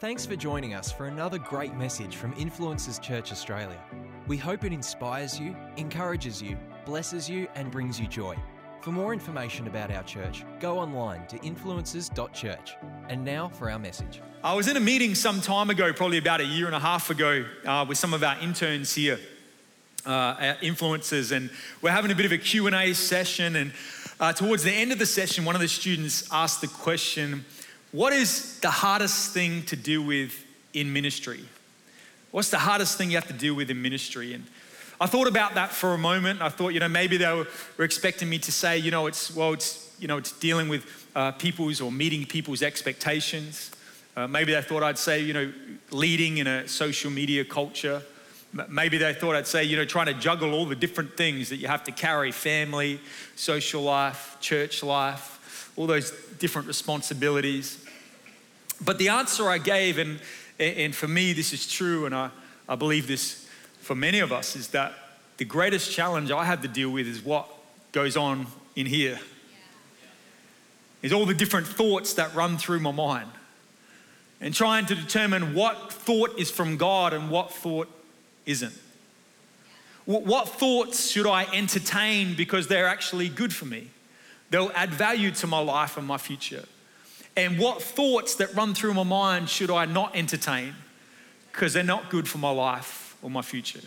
Thanks for joining us for another great message from Influencers Church Australia. We hope it inspires you, encourages you, blesses you, and brings you joy. For more information about our church, go online to influencers.church. And now for our message. I was in a meeting some time ago, probably about a year and a half ago, uh, with some of our interns here, uh, influencers, and we're having a bit of a Q&A session. And uh, towards the end of the session, one of the students asked the question, what is the hardest thing to deal with in ministry? What's the hardest thing you have to deal with in ministry? And I thought about that for a moment. I thought, you know, maybe they were, were expecting me to say, you know, it's, well, it's, you know, it's dealing with uh, people's or meeting people's expectations. Uh, maybe they thought I'd say, you know, leading in a social media culture. Maybe they thought I'd say, you know, trying to juggle all the different things that you have to carry family, social life, church life, all those different responsibilities. But the answer I gave, and, and for me, this is true, and I, I believe this for many of us, is that the greatest challenge I have to deal with is what goes on in here. Is all the different thoughts that run through my mind. And trying to determine what thought is from God and what thought isn't. What thoughts should I entertain because they're actually good for me? They'll add value to my life and my future. And what thoughts that run through my mind should I not entertain because they're not good for my life or my future?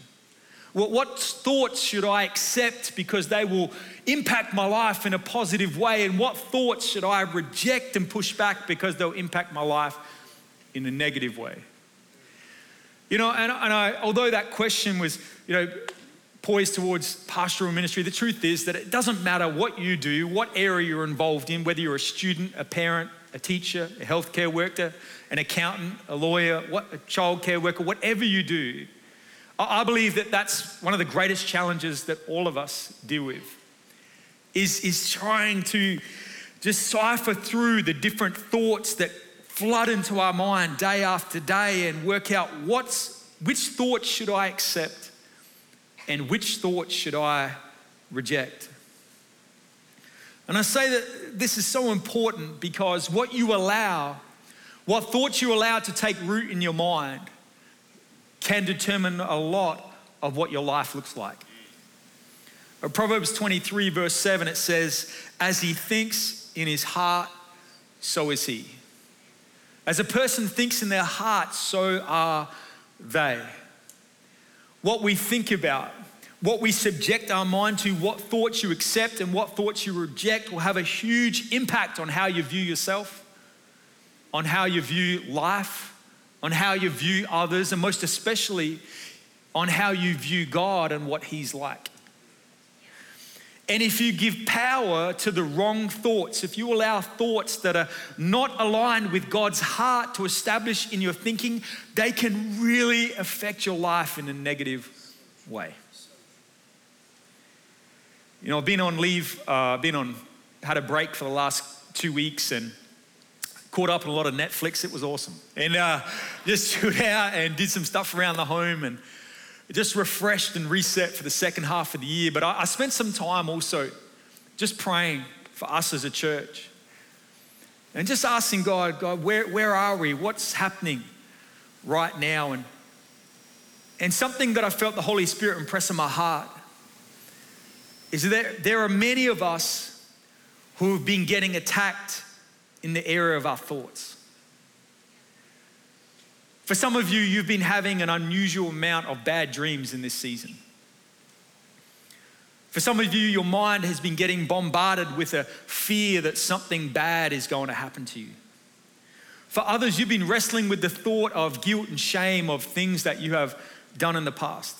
What, thoughts should I accept because they will impact my life in a positive way? And what thoughts should I reject and push back because they'll impact my life in a negative way? You know, and, and I, although that question was, you know, poised towards pastoral ministry, the truth is that it doesn't matter what you do, what area you're involved in, whether you're a student, a parent, a teacher, a healthcare worker, an accountant, a lawyer, what, a childcare worker, whatever you do. I believe that that's one of the greatest challenges that all of us deal with is, is trying to decipher through the different thoughts that flood into our mind day after day and work out what's, which thoughts should I accept and which thoughts should I reject? And I say that this is so important because what you allow, what thoughts you allow to take root in your mind, can determine a lot of what your life looks like. Proverbs 23, verse 7, it says, As he thinks in his heart, so is he. As a person thinks in their heart, so are they what we think about, what we subject our mind to, what thoughts you accept and what thoughts you reject will have a huge impact on how you view yourself, on how you view life, on how you view others, and most especially on how you view God and what He's like. And if you give power to the wrong thoughts, if you allow thoughts that are not aligned with God's heart to establish in your thinking, they can really affect your life in a negative way. You know, I've been on leave, uh, been on, had a break for the last two weeks and caught up on a lot of Netflix. It was awesome. And uh, just stood out and did some stuff around the home and just refreshed and reset for the second half of the year. But I, I spent some time also just praying for us as a church and just asking God, God, where, where are we? What's happening right now? And, and something that I felt the Holy Spirit impress on my heart is that there are many of us who have been getting attacked in the area of our thoughts. For some of you, you've been having an unusual amount of bad dreams in this season. For some of you, your mind has been getting bombarded with a fear that something bad is going to happen to you. For others, you've been wrestling with the thought of guilt and shame of things that you have done in the past.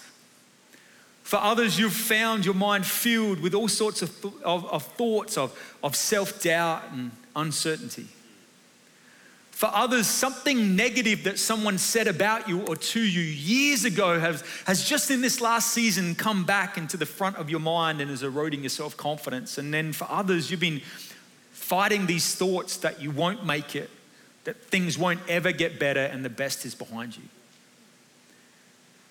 For others, you've found your mind filled with all sorts of, th- of, of thoughts of, of self doubt and uncertainty. For others, something negative that someone said about you or to you years ago has, has just in this last season come back into the front of your mind and is eroding your self confidence. And then for others, you've been fighting these thoughts that you won't make it, that things won't ever get better, and the best is behind you.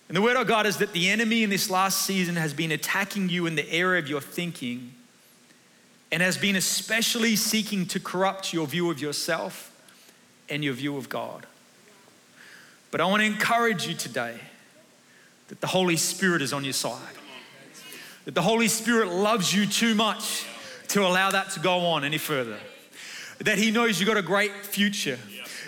And the word of God is that the enemy in this last season has been attacking you in the area of your thinking and has been especially seeking to corrupt your view of yourself and your view of God. But I want to encourage you today that the Holy Spirit is on your side. That the Holy Spirit loves you too much to allow that to go on any further. That He knows you've got a great future.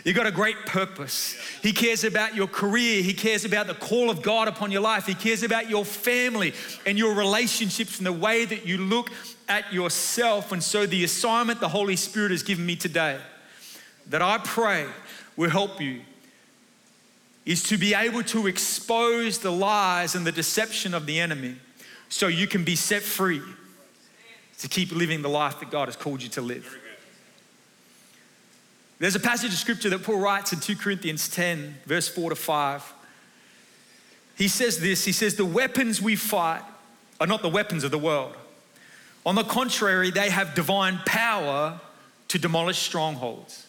You've got a great purpose. He cares about your career. He cares about the call of God upon your life. He cares about your family and your relationships and the way that you look at yourself. And so, the assignment the Holy Spirit has given me today, that I pray will help you, is to be able to expose the lies and the deception of the enemy so you can be set free to keep living the life that God has called you to live. There's a passage of scripture that Paul writes in 2 Corinthians 10, verse 4 to 5. He says this He says, The weapons we fight are not the weapons of the world. On the contrary, they have divine power to demolish strongholds.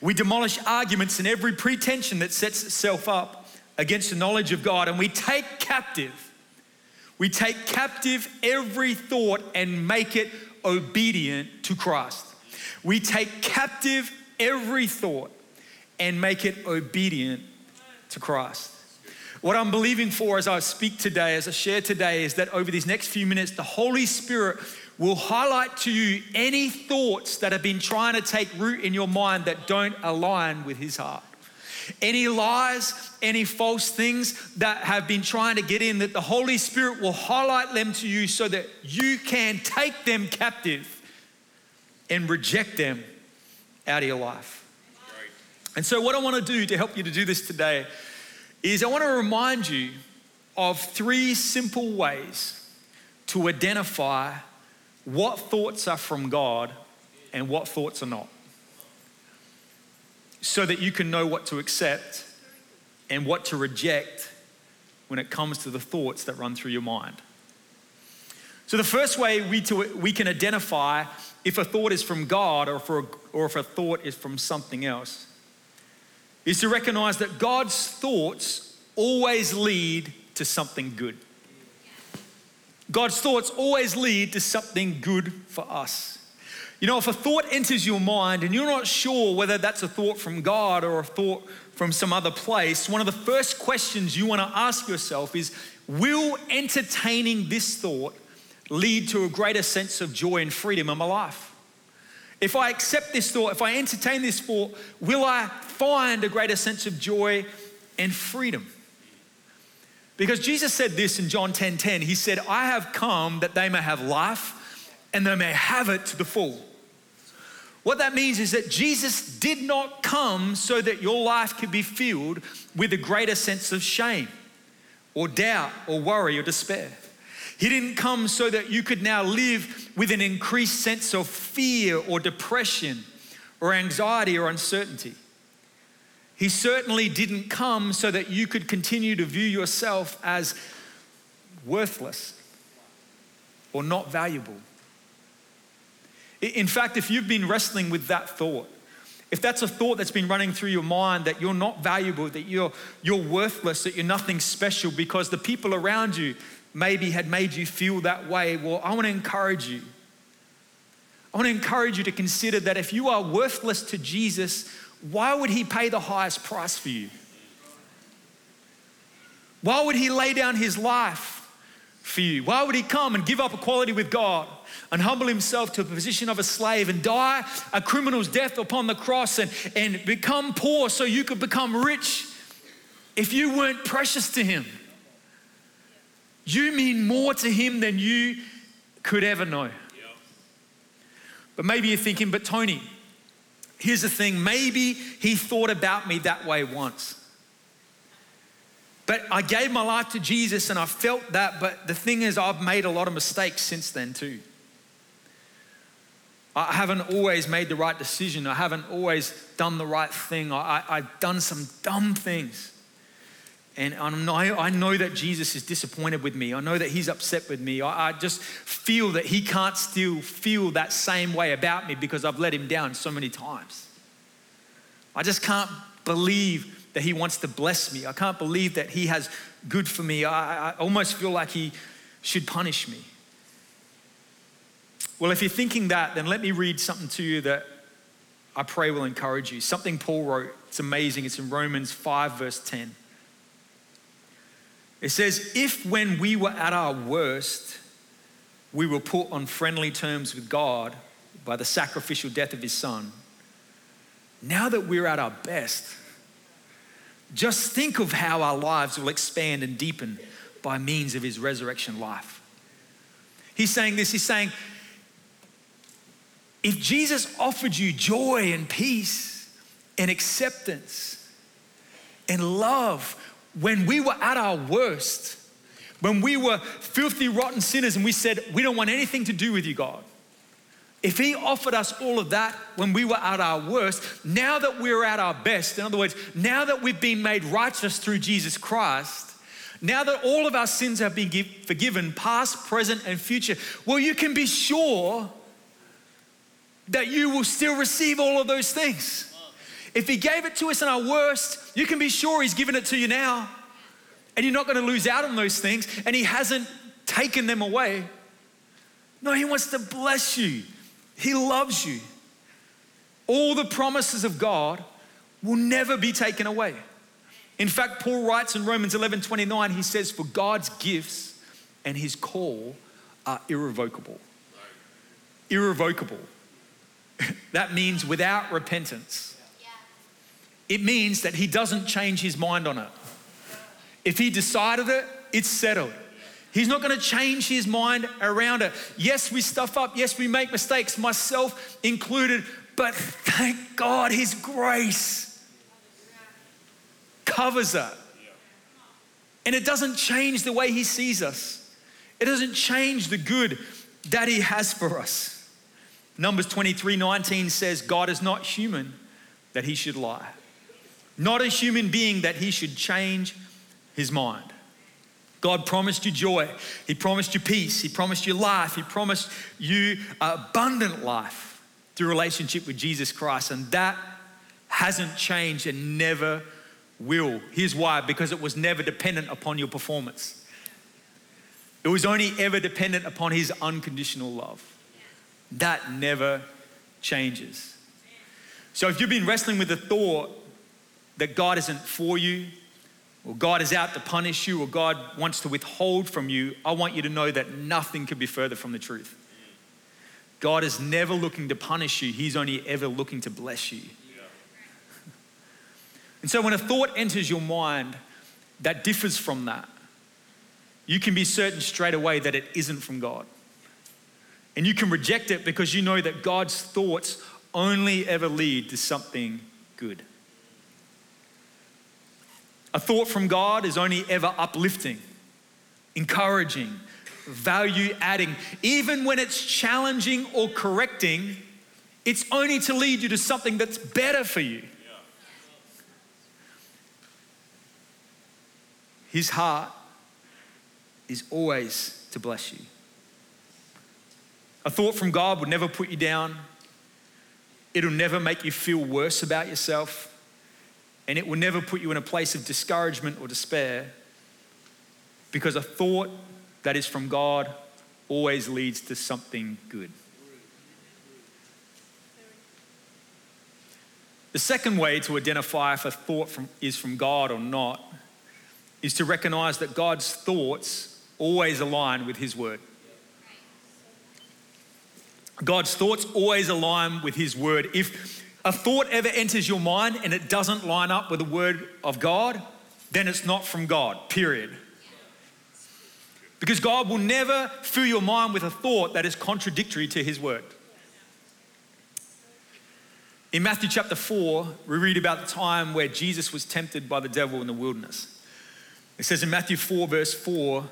We demolish arguments and every pretension that sets itself up against the knowledge of God, and we take captive. We take captive every thought and make it obedient to Christ. We take captive every thought and make it obedient to Christ. What I'm believing for as I speak today, as I share today, is that over these next few minutes, the Holy Spirit will highlight to you any thoughts that have been trying to take root in your mind that don't align with His heart. Any lies, any false things that have been trying to get in, that the Holy Spirit will highlight them to you so that you can take them captive and reject them out of your life. And so, what I want to do to help you to do this today is I want to remind you of three simple ways to identify what thoughts are from God and what thoughts are not. So that you can know what to accept and what to reject when it comes to the thoughts that run through your mind. So, the first way we, to, we can identify if a thought is from God or, for, or if a thought is from something else is to recognize that God's thoughts always lead to something good. God's thoughts always lead to something good for us. You know, if a thought enters your mind and you're not sure whether that's a thought from God or a thought from some other place, one of the first questions you want to ask yourself is Will entertaining this thought lead to a greater sense of joy and freedom in my life? If I accept this thought, if I entertain this thought, will I find a greater sense of joy and freedom? Because Jesus said this in John 10:10. 10, 10, he said, I have come that they may have life and they may have it to the full. What that means is that Jesus did not come so that your life could be filled with a greater sense of shame or doubt or worry or despair. He didn't come so that you could now live with an increased sense of fear or depression or anxiety or uncertainty. He certainly didn't come so that you could continue to view yourself as worthless or not valuable. In fact, if you've been wrestling with that thought, if that's a thought that's been running through your mind that you're not valuable, that you're, you're worthless, that you're nothing special because the people around you maybe had made you feel that way, well, I want to encourage you. I want to encourage you to consider that if you are worthless to Jesus, why would he pay the highest price for you? Why would he lay down his life for you? Why would he come and give up equality with God and humble himself to a position of a slave and die a criminal's death upon the cross and, and become poor so you could become rich if you weren't precious to him? You mean more to him than you could ever know. But maybe you're thinking, but Tony, here's the thing maybe he thought about me that way once. But I gave my life to Jesus and I felt that, but the thing is, I've made a lot of mistakes since then too. I haven't always made the right decision. I haven't always done the right thing. I, have done some dumb things. And I know that Jesus is disappointed with me. I know that he's upset with me. I just feel that he can't still feel that same way about me because I've let him down so many times. I just can't believe that he wants to bless me. I can't believe that he has good for me. I, almost feel like he should punish me. Well, if you're thinking that, then let me read something to you that I pray will encourage you. Something Paul wrote, it's amazing. It's in Romans 5, verse 10. It says, If when we were at our worst, we were put on friendly terms with God by the sacrificial death of his son, now that we're at our best, just think of how our lives will expand and deepen by means of his resurrection life. He's saying this, he's saying, if Jesus offered you joy and peace and acceptance and love when we were at our worst, when we were filthy, rotten sinners and we said, We don't want anything to do with you, God. If He offered us all of that when we were at our worst, now that we're at our best, in other words, now that we've been made righteous through Jesus Christ, now that all of our sins have been forgiven, past, present, and future, well, you can be sure that you will still receive all of those things. If He gave it to us in our worst, you can be sure He's given it to you now. And you're not going to lose out on those things, and He hasn't taken them away. No, He wants to bless you, He loves you. All the promises of God will never be taken away. In fact, Paul writes in Romans 11 29, he says, For God's gifts and His call are irrevocable. Irrevocable. that means without repentance. It means that he doesn't change his mind on it. If he decided it, it's settled. He's not going to change his mind around it. Yes, we stuff up. Yes, we make mistakes, myself included. But thank God his grace covers it. And it doesn't change the way he sees us, it doesn't change the good that he has for us. Numbers 23 19 says, God is not human that he should lie, not a human being that he should change his mind. God promised you joy. He promised you peace. He promised you life. He promised you abundant life through relationship with Jesus Christ. And that hasn't changed and never will. Here's why because it was never dependent upon your performance, it was only ever dependent upon His unconditional love. That never changes. So if you've been wrestling with the thought that God isn't for you, or God is out to punish you, or God wants to withhold from you, I want you to know that nothing could be further from the truth. God is never looking to punish you, He's only ever looking to bless you. And so when a thought enters your mind that differs from that, you can be certain straight away that it isn't from God. And you can reject it because you know that God's thoughts only ever lead to something good. A thought from God is only ever uplifting, encouraging, value adding. Even when it's challenging or correcting, it's only to lead you to something that's better for you. His heart is always to bless you. A thought from God would never put you down. It'll never make you feel worse about yourself. And it will never put you in a place of discouragement or despair. Because a thought that is from God always leads to something good. The second way to identify if a thought from, is from God or not is to recognize that God's thoughts always align with His word. God's thoughts always align with His word. If a thought ever enters your mind and it doesn't line up with the word of God, then it's not from God, period. Because God will never fill your mind with a thought that is contradictory to His word. In Matthew chapter 4, we read about the time where Jesus was tempted by the devil in the wilderness. It says in Matthew 4, verse 4,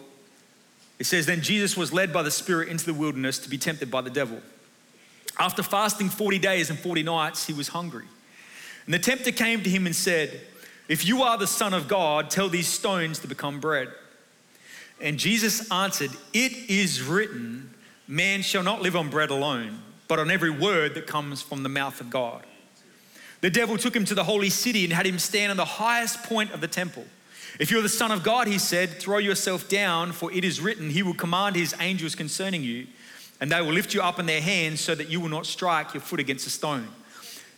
it says, Then Jesus was led by the Spirit into the wilderness to be tempted by the devil. After fasting 40 days and 40 nights, he was hungry. And the tempter came to him and said, If you are the Son of God, tell these stones to become bread. And Jesus answered, It is written, Man shall not live on bread alone, but on every word that comes from the mouth of God. The devil took him to the holy city and had him stand on the highest point of the temple. If you're the Son of God, he said, throw yourself down, for it is written, He will command His angels concerning you and they will lift you up in their hands so that you will not strike your foot against a stone.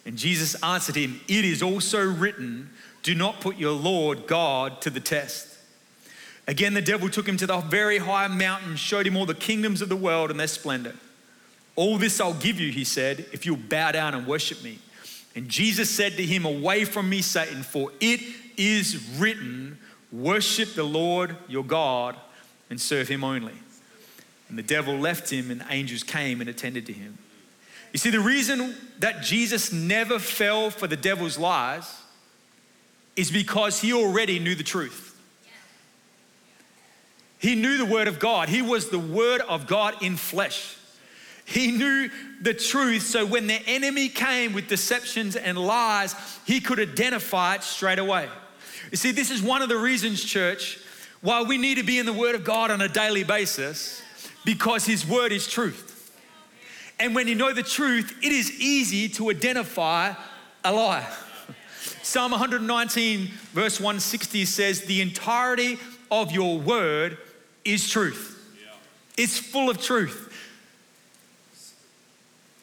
And Jesus answered him, It is also written, Do not put your Lord God to the test. Again, the devil took him to the very high mountain, showed him all the kingdoms of the world and their splendor. All this I'll give you, he said, if you'll bow down and worship me. And Jesus said to him, Away from me, Satan, for it is written, Worship the Lord your God and serve him only. And the devil left him, and angels came and attended to him. You see, the reason that Jesus never fell for the devil's lies is because he already knew the truth. He knew the Word of God, he was the Word of God in flesh. He knew the truth, so when the enemy came with deceptions and lies, he could identify it straight away. You see, this is one of the reasons, church, why we need to be in the Word of God on a daily basis, because His Word is truth. And when you know the truth, it is easy to identify a lie. Psalm 119, verse 160 says, The entirety of your word is truth. It's full of truth.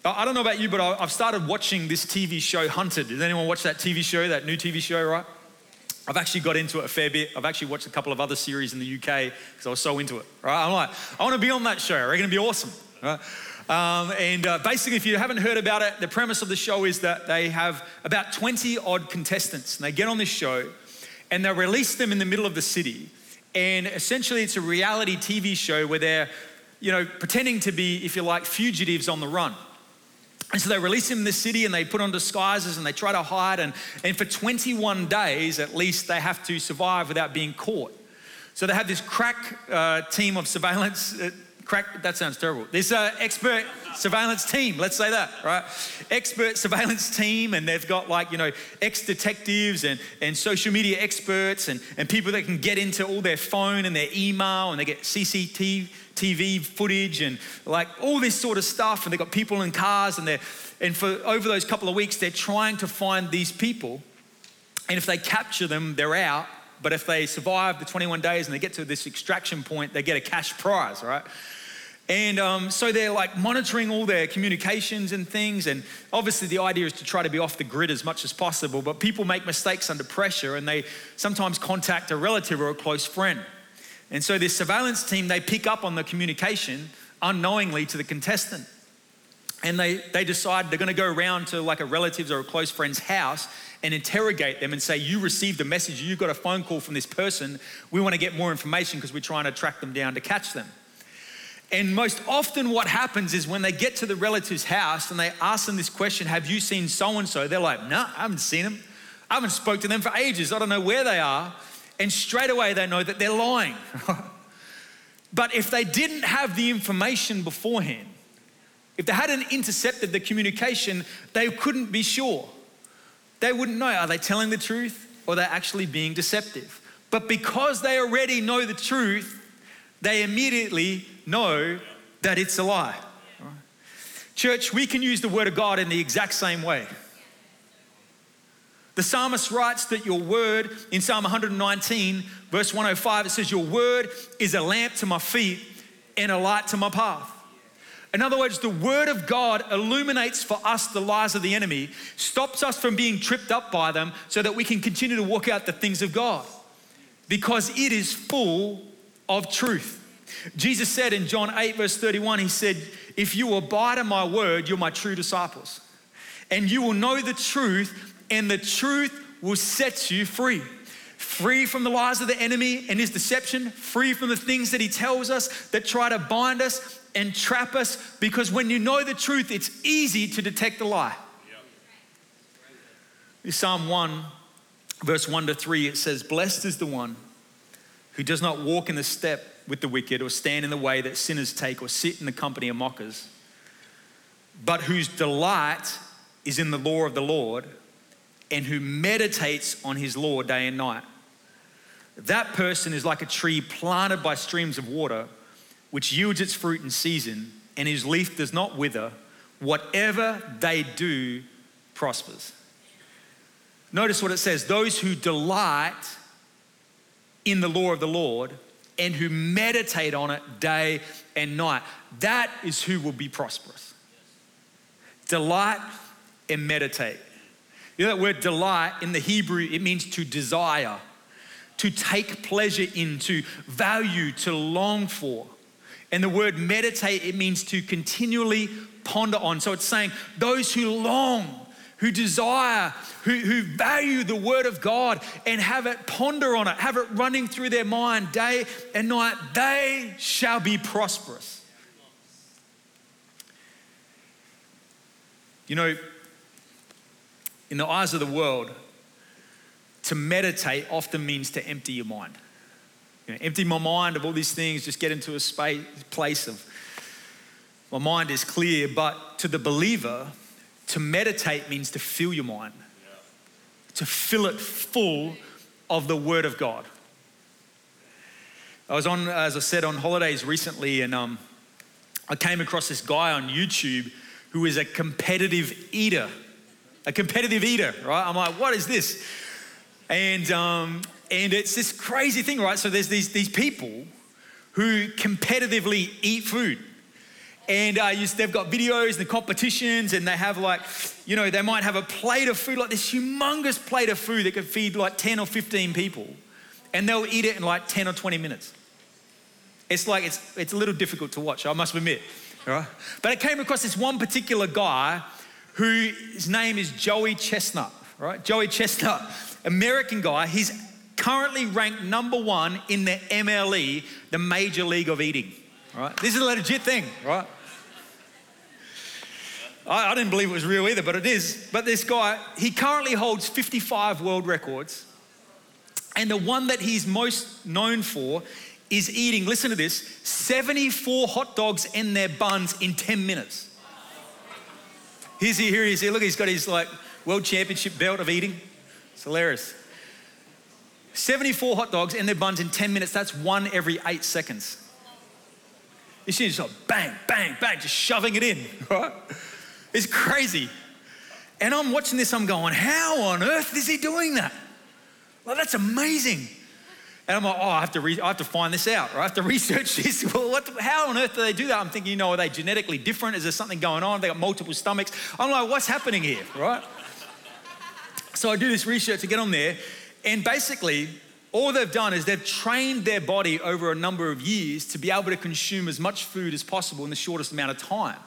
I don't know about you, but I've started watching this TV show, Hunted. Does anyone watch that TV show, that new TV show, right? I've actually got into it a fair bit. I've actually watched a couple of other series in the UK because I was so into it, right? I'm like, I want to be on that show. I reckon it'd be awesome, right? Um, and uh, basically, if you haven't heard about it, the premise of the show is that they have about 20 odd contestants, and they get on this show and they release them in the middle of the city. And essentially, it's a reality TV show where they're, you know, pretending to be, if you like, fugitives on the run. And so they release him in the city and they put on disguises and they try to hide. And, and for 21 days at least, they have to survive without being caught. So they have this crack uh, team of surveillance uh, crack, that sounds terrible. This uh, expert surveillance team, let's say that, right? Expert surveillance team, and they've got like, you know, ex detectives and, and social media experts and, and people that can get into all their phone and their email and they get CCTV TV footage and like all this sort of stuff. And they've got people in cars and they're, and for over those couple of weeks, they're trying to find these people. And if they capture them, they're out. But if they survive the 21 days and they get to this extraction point, they get a cash prize, right? And um, so they're like monitoring all their communications and things. And obviously, the idea is to try to be off the grid as much as possible. But people make mistakes under pressure and they sometimes contact a relative or a close friend. And so, this surveillance team, they pick up on the communication unknowingly to the contestant. And they, they decide they're going to go around to like a relative's or a close friend's house and interrogate them and say, You received a message, you got a phone call from this person. We want to get more information because we're trying to track them down to catch them. And most often, what happens is when they get to the relative's house and they ask them this question, Have you seen so and so? They're like, No, I haven't seen them. I haven't spoke to them for ages. I don't know where they are. And straight away, they know that they're lying. but if they didn't have the information beforehand, if they hadn't intercepted the communication, they couldn't be sure. They wouldn't know are they telling the truth or they're actually being deceptive. But because they already know the truth, they immediately know that it's a lie. Church, we can use the word of God in the exact same way. The psalmist writes that your word in Psalm 119, verse 105, it says, Your word is a lamp to my feet and a light to my path. In other words, the word of God illuminates for us the lies of the enemy, stops us from being tripped up by them so that we can continue to walk out the things of God because it is full of truth. Jesus said in John 8, verse 31, He said, If you abide in my word, you're my true disciples. And you will know the truth, and the truth will set you free. Free from the lies of the enemy and his deception, free from the things that he tells us that try to bind us and trap us. Because when you know the truth, it's easy to detect the lie. Yep. Psalm 1, verse 1 to 3, it says, Blessed is the one who does not walk in the step with the wicked or stand in the way that sinners take or sit in the company of mockers, but whose delight is in the law of the Lord and who meditates on his law day and night. That person is like a tree planted by streams of water, which yields its fruit in season, and whose leaf does not wither. Whatever they do prospers. Notice what it says those who delight in the law of the Lord and who meditate on it day and night. That is who will be prosperous. Delight and meditate. You know that word delight in the Hebrew, it means to desire, to take pleasure in, to value, to long for. And the word meditate, it means to continually ponder on. So it's saying those who long, who desire, who, who value the word of God and have it ponder on it, have it running through their mind day and night, they shall be prosperous. You know, in the eyes of the world, to meditate often means to empty your mind. You know, empty my mind of all these things, just get into a space, place of my mind is clear. But to the believer, to meditate means to fill your mind, to fill it full of the Word of God. I was on, as I said, on holidays recently, and um, I came across this guy on YouTube who is a competitive eater a competitive eater, right? I'm like, what is this? And, um, and it's this crazy thing, right? So there's these, these people who competitively eat food. And uh, you, they've got videos and competitions, and they have like, you know, they might have a plate of food, like this humongous plate of food that could feed like 10 or 15 people. And they'll eat it in like 10 or 20 minutes. It's like, it's, it's a little difficult to watch, I must admit. Right? But I came across this one particular guy whose name is Joey Chestnut, right? Joey Chestnut, American guy. He's currently ranked number one in the MLE, the Major League of Eating, right? This is a legit thing, right? I, I didn't believe it was real either, but it is. But this guy, he currently holds 55 world records. And the one that he's most known for is eating, listen to this, 74 hot dogs and their buns in 10 minutes. Here's he, here he is. Look, he's got his like world championship belt of eating. It's hilarious. 74 hot dogs and their buns in 10 minutes. That's one every eight seconds. You see, just like bang, bang, bang, just shoving it in, right? It's crazy. And I'm watching this, I'm going, how on earth is he doing that? Well, that's amazing. And I'm like, oh, I have to, re- I have to find this out, or I have to research this. Well, what, how on earth do they do that? I'm thinking, you know, are they genetically different? Is there something going on? They got multiple stomachs. I'm like, what's happening here, right? so I do this research to get on there, and basically, all they've done is they've trained their body over a number of years to be able to consume as much food as possible in the shortest amount of time.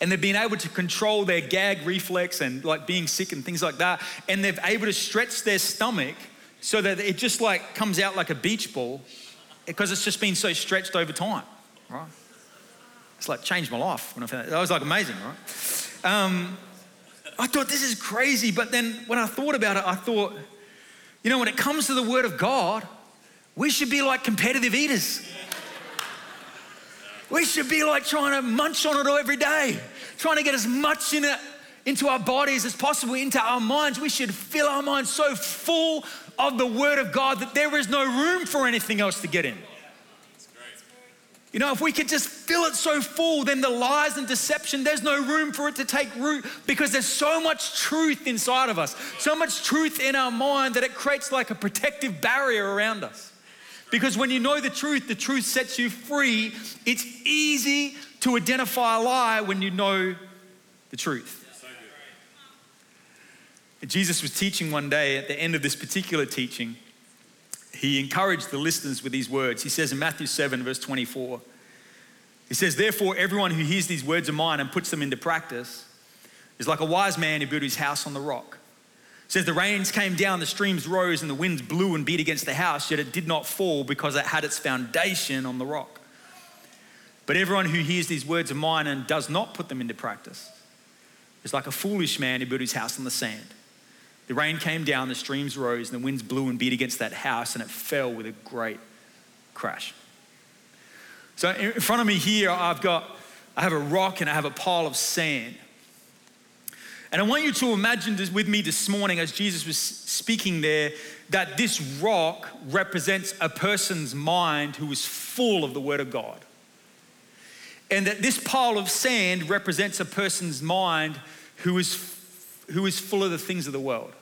And they've been able to control their gag reflex and like being sick and things like that. And they've able to stretch their stomach so that it just like comes out like a beach ball because it's just been so stretched over time, right? It's like changed my life when I found that. That was like amazing, right? Um, I thought this is crazy, but then when I thought about it, I thought, you know, when it comes to the Word of God, we should be like competitive eaters. We should be like trying to munch on it every day, trying to get as much in it into our bodies as possible, into our minds. We should fill our minds so full of the Word of God that there is no room for anything else to get in. You know, if we could just fill it so full, then the lies and deception, there's no room for it to take root because there's so much truth inside of us, so much truth in our mind that it creates like a protective barrier around us. Because when you know the truth, the truth sets you free. It's easy to identify a lie when you know the truth. Jesus was teaching one day at the end of this particular teaching. He encouraged the listeners with these words. He says in Matthew 7, verse 24, he says, Therefore, everyone who hears these words of mine and puts them into practice is like a wise man who built his house on the rock. It says, The rains came down, the streams rose, and the winds blew and beat against the house, yet it did not fall because it had its foundation on the rock. But everyone who hears these words of mine and does not put them into practice is like a foolish man who built his house on the sand. The rain came down, the streams rose, and the winds blew and beat against that house, and it fell with a great crash. So in front of me here, I've got, I have a rock and I have a pile of sand. And I want you to imagine this with me this morning as Jesus was speaking there that this rock represents a person's mind who is full of the Word of God. And that this pile of sand represents a person's mind who is, who is full of the things of the world.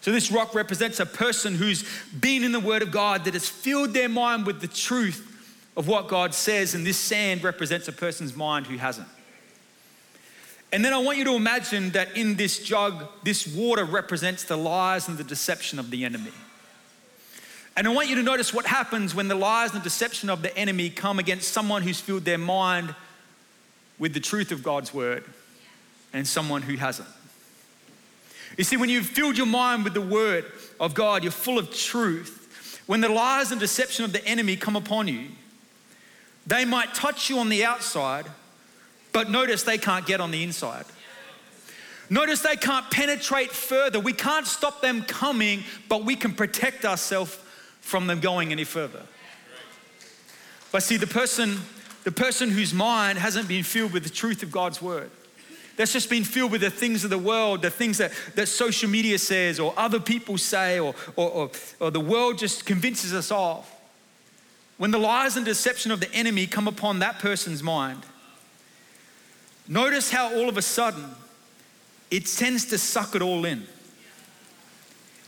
So, this rock represents a person who's been in the Word of God, that has filled their mind with the truth of what God says, and this sand represents a person's mind who hasn't. And then I want you to imagine that in this jug, this water represents the lies and the deception of the enemy. And I want you to notice what happens when the lies and the deception of the enemy come against someone who's filled their mind with the truth of God's word and someone who hasn't. You see, when you've filled your mind with the word of God, you're full of truth. When the lies and deception of the enemy come upon you, they might touch you on the outside, but notice they can't get on the inside. Notice they can't penetrate further. We can't stop them coming, but we can protect ourselves from them going any further. But see, the person, the person whose mind hasn't been filled with the truth of God's word, that's just been filled with the things of the world, the things that, that social media says, or other people say, or, or, or, or the world just convinces us of. When the lies and deception of the enemy come upon that person's mind, notice how all of a sudden it tends to suck it all in.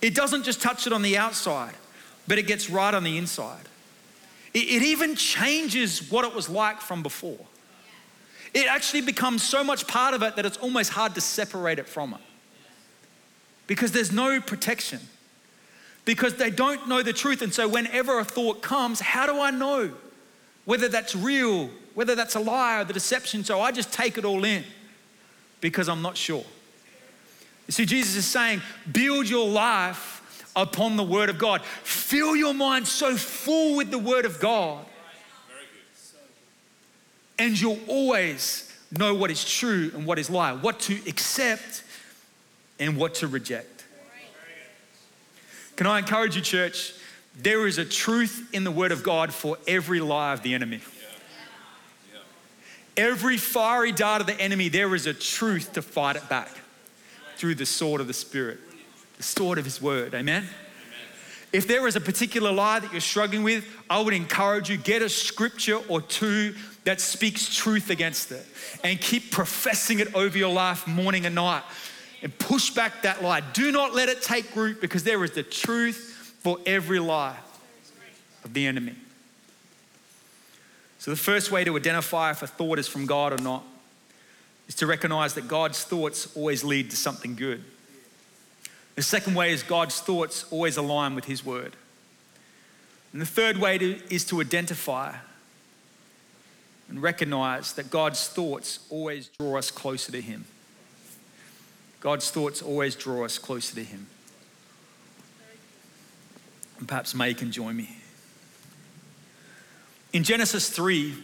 It doesn't just touch it on the outside, but it gets right on the inside. It, it even changes what it was like from before. It actually becomes so much part of it that it's almost hard to separate it from it. Because there's no protection. Because they don't know the truth. And so, whenever a thought comes, how do I know whether that's real, whether that's a lie or the deception? So, I just take it all in because I'm not sure. You see, Jesus is saying, build your life upon the Word of God. Fill your mind so full with the Word of God and you'll always know what is true and what is lie, what to accept and what to reject. Can I encourage you, church? There is a truth in the Word of God for every lie of the enemy. Every fiery dart of the enemy, there is a truth to fight it back through the sword of the Spirit, the sword of His Word. Amen? If there is a particular lie that you're struggling with, I would encourage you get a scripture or two that speaks truth against it and keep professing it over your life morning and night and push back that lie. Do not let it take root because there is the truth for every lie of the enemy. So, the first way to identify if a thought is from God or not is to recognize that God's thoughts always lead to something good. The second way is God's thoughts always align with His word. And the third way to, is to identify and recognize that God's thoughts always draw us closer to Him. God's thoughts always draw us closer to Him. And perhaps May can join me. In Genesis 3,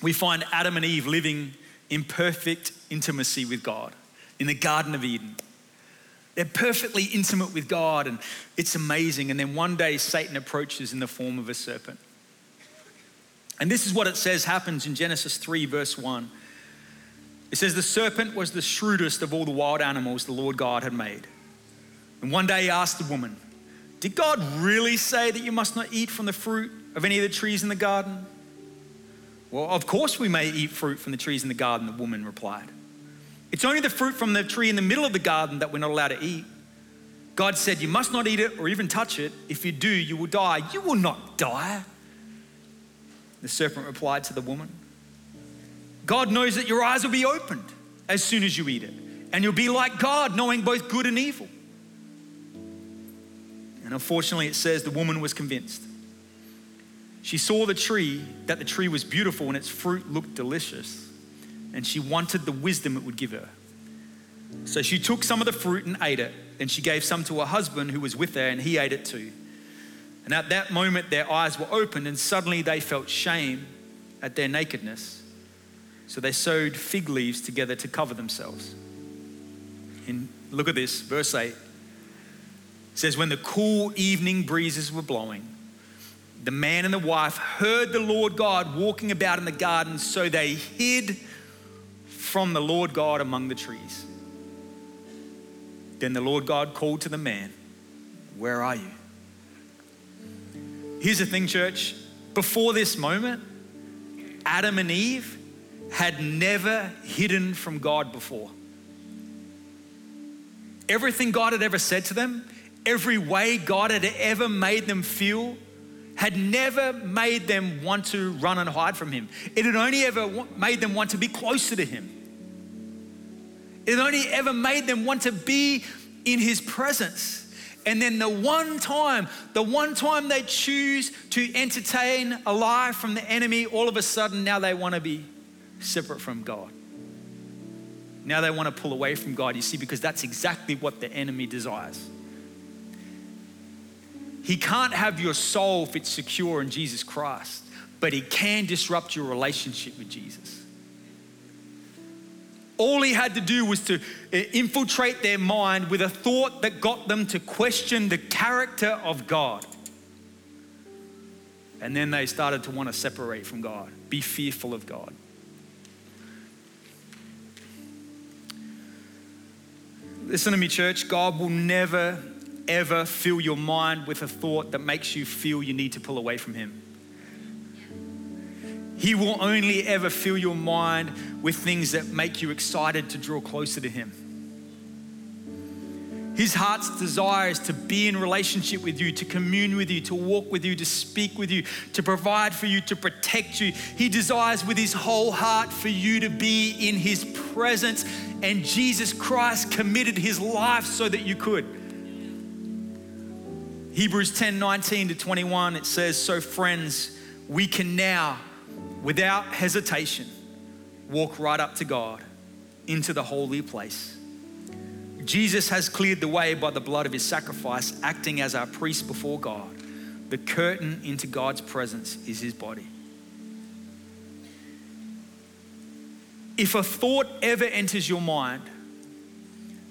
we find Adam and Eve living in perfect intimacy with God in the Garden of Eden. They're perfectly intimate with God, and it's amazing. And then one day, Satan approaches in the form of a serpent. And this is what it says happens in Genesis 3, verse 1. It says, The serpent was the shrewdest of all the wild animals the Lord God had made. And one day he asked the woman, Did God really say that you must not eat from the fruit of any of the trees in the garden? Well, of course we may eat fruit from the trees in the garden, the woman replied. It's only the fruit from the tree in the middle of the garden that we're not allowed to eat. God said, You must not eat it or even touch it. If you do, you will die. You will not die. The serpent replied to the woman, God knows that your eyes will be opened as soon as you eat it, and you'll be like God, knowing both good and evil. And unfortunately, it says the woman was convinced. She saw the tree, that the tree was beautiful and its fruit looked delicious, and she wanted the wisdom it would give her. So she took some of the fruit and ate it, and she gave some to her husband who was with her, and he ate it too. And at that moment, their eyes were opened, and suddenly they felt shame at their nakedness. So they sewed fig leaves together to cover themselves. And look at this, verse 8. It says, When the cool evening breezes were blowing, the man and the wife heard the Lord God walking about in the garden, so they hid from the Lord God among the trees. Then the Lord God called to the man, Where are you? Here's the thing, church. Before this moment, Adam and Eve had never hidden from God before. Everything God had ever said to them, every way God had ever made them feel, had never made them want to run and hide from Him. It had only ever made them want to be closer to Him. It only ever made them want to be in his presence. And then the one time, the one time they choose to entertain a lie from the enemy, all of a sudden now they want to be separate from God. Now they want to pull away from God, you see, because that's exactly what the enemy desires. He can't have your soul if it's secure in Jesus Christ, but he can disrupt your relationship with Jesus. All he had to do was to uh, infiltrate their mind with a thought that got them to question the character of God. And then they started to want to separate from God, be fearful of God. Listen to me, church. God will never, ever fill your mind with a thought that makes you feel you need to pull away from Him. He will only ever fill your mind with things that make you excited to draw closer to Him. His heart's desire is to be in relationship with you, to commune with you, to walk with you, to speak with you, to provide for you, to protect you. He desires with his whole heart for you to be in his presence. And Jesus Christ committed his life so that you could. Hebrews 10 19 to 21, it says, So, friends, we can now, without hesitation, walk right up to God into the holy place. Jesus has cleared the way by the blood of his sacrifice, acting as our priest before God. The curtain into God's presence is his body. If a thought ever enters your mind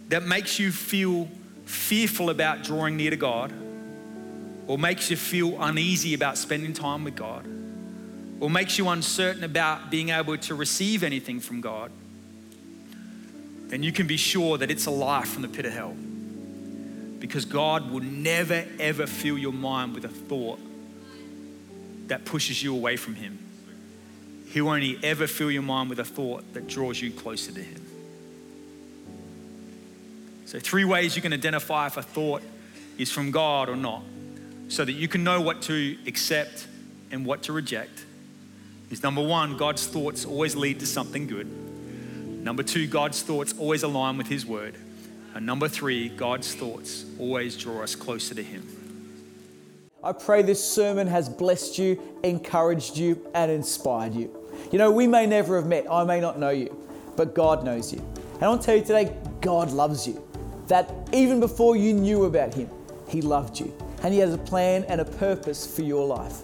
that makes you feel fearful about drawing near to God, or makes you feel uneasy about spending time with God, or makes you uncertain about being able to receive anything from God, then you can be sure that it's a lie from the pit of hell. Because God will never, ever fill your mind with a thought that pushes you away from Him. He'll only ever fill your mind with a thought that draws you closer to Him. So, three ways you can identify if a thought is from God or not, so that you can know what to accept and what to reject. Is number one, God's thoughts always lead to something good. Number two, God's thoughts always align with His word. And number three, God's thoughts always draw us closer to Him. I pray this sermon has blessed you, encouraged you, and inspired you. You know, we may never have met, I may not know you, but God knows you. And I'll tell you today, God loves you. That even before you knew about Him, He loved you. And He has a plan and a purpose for your life.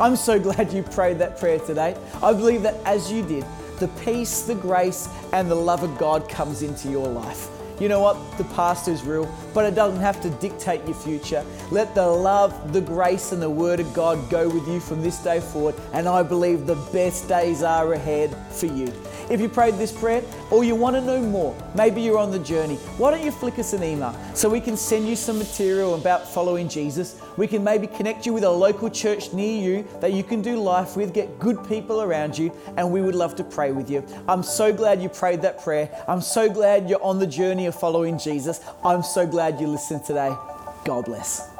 I'm so glad you prayed that prayer today. I believe that as you did, the peace, the grace, and the love of God comes into your life. you know what? The past is real, but it doesn't have to dictate your future. Let the love, the grace, and the Word of God go with you from this day forward, and I believe the best days are ahead for you. If you prayed this prayer or you want to know more, maybe you're on the journey, why don't you flick us an email so we can send you some material about following Jesus? We can maybe connect you with a local church near you that you can do life with, get good people around you, and we would love to pray with you. I'm so glad you prayed that prayer. I'm so glad you're on the journey of following Jesus. I'm so glad you listened today. God bless.